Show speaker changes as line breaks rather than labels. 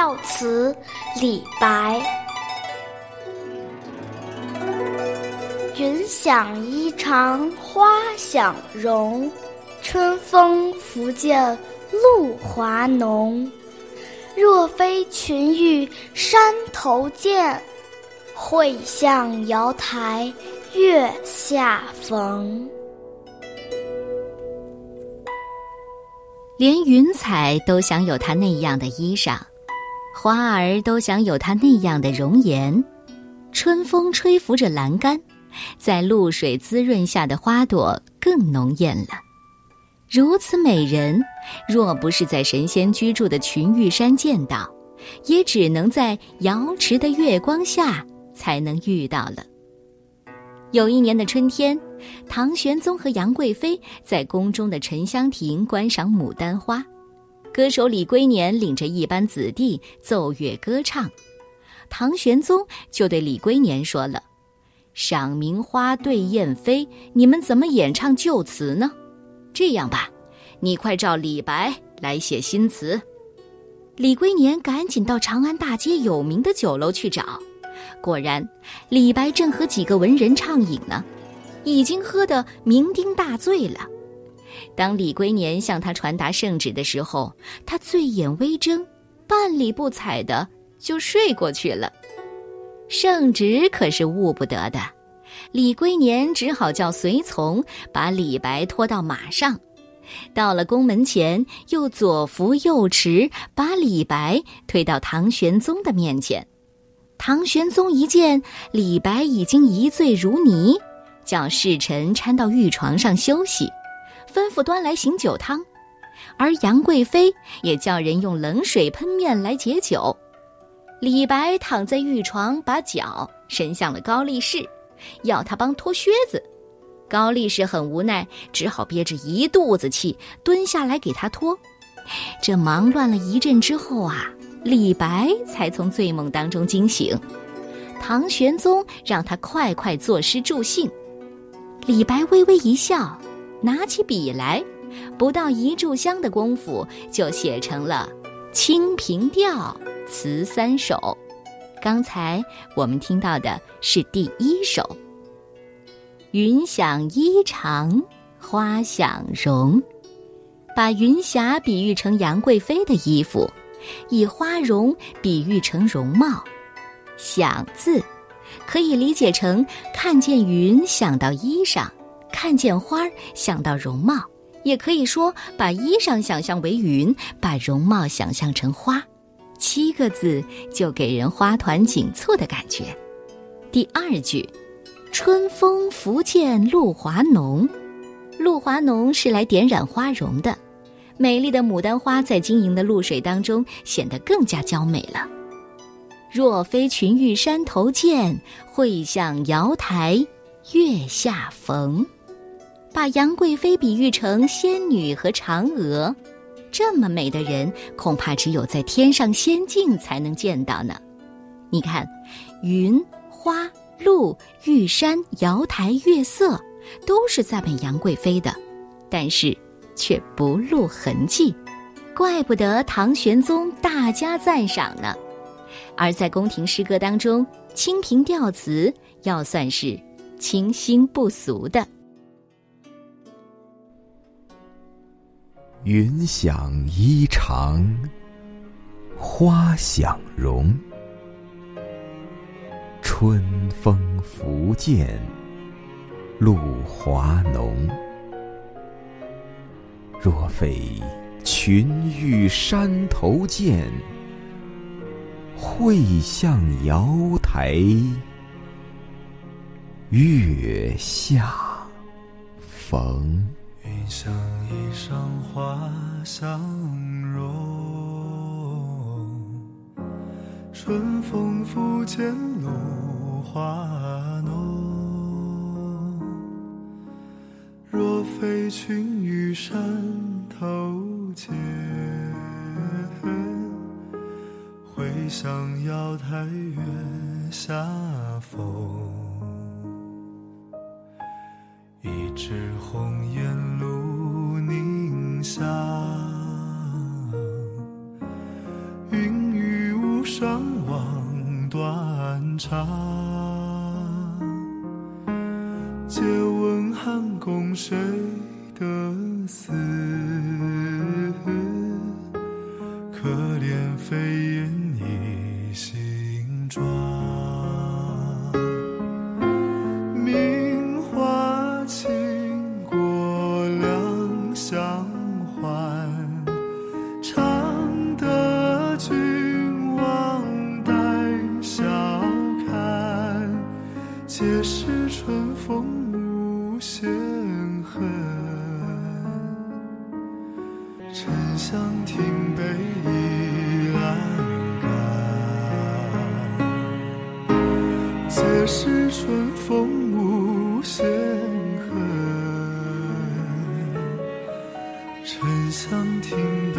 平调词》李白。云想衣裳花想容，春风拂槛露华浓。若非群玉山头见，会向瑶台月下逢。
连云彩都想有他那样的衣裳，花儿都想有它那样的容颜。春风吹拂着栏杆，在露水滋润下的花朵更浓艳了。如此美人，若不是在神仙居住的群玉山见到，也只能在瑶池的月光下才能遇到了。有一年的春天，唐玄宗和杨贵妃在宫中的沉香亭观赏牡丹花，歌手李龟年领着一班子弟奏乐歌唱，唐玄宗就对李龟年说了：“赏名花对燕飞，你们怎么演唱旧词呢？这样吧，你快照李白来写新词。”李龟年赶紧到长安大街有名的酒楼去找。果然，李白正和几个文人畅饮呢，已经喝得酩酊大醉了。当李龟年向他传达圣旨的时候，他醉眼微睁，半理不睬的就睡过去了。圣旨可是误不得的，李龟年只好叫随从把李白拖到马上，到了宫门前，又左扶右持，把李白推到唐玄宗的面前。唐玄宗一见李白已经一醉如泥，叫侍臣搀到御床上休息，吩咐端来醒酒汤，而杨贵妃也叫人用冷水喷面来解酒。李白躺在玉床，把脚伸向了高力士，要他帮脱靴子。高力士很无奈，只好憋着一肚子气蹲下来给他脱。这忙乱了一阵之后啊。李白才从醉梦当中惊醒，唐玄宗让他快快作诗助兴。李白微微一笑，拿起笔来，不到一炷香的功夫，就写成了《清平调》词三首。刚才我们听到的是第一首：“云想衣裳花想容”，把云霞比喻成杨贵妃的衣服。以花容比喻成容貌，想字可以理解成看见云想到衣裳，看见花儿想到容貌，也可以说把衣裳想象为云，把容貌想象成花。七个字就给人花团锦簇的感觉。第二句，春风拂槛露华浓，露华浓是来点染花容的。美丽的牡丹花在晶莹的露水当中显得更加娇美了。若非群玉山头见，会向瑶台月下逢。把杨贵妃比喻成仙女和嫦娥，这么美的人，恐怕只有在天上仙境才能见到呢。你看，云、花、露、玉山、瑶台、月色，都是赞美杨贵妃的，但是。却不露痕迹，怪不得唐玄宗大加赞赏呢。而在宫廷诗歌当中，《清平调》词要算是清新不俗的。
云想衣裳花想容，春风拂槛露华浓。若非群玉山头见，会向瑶台月下逢。
云想衣裳花想容，春风拂槛露华浓。若非群玉山头见，会向瑶台月下逢。一枝红艳下，云雨巫山枉断肠。皆是春风无限恨。沉香亭北倚阑干，皆是春风无限恨。沉香亭北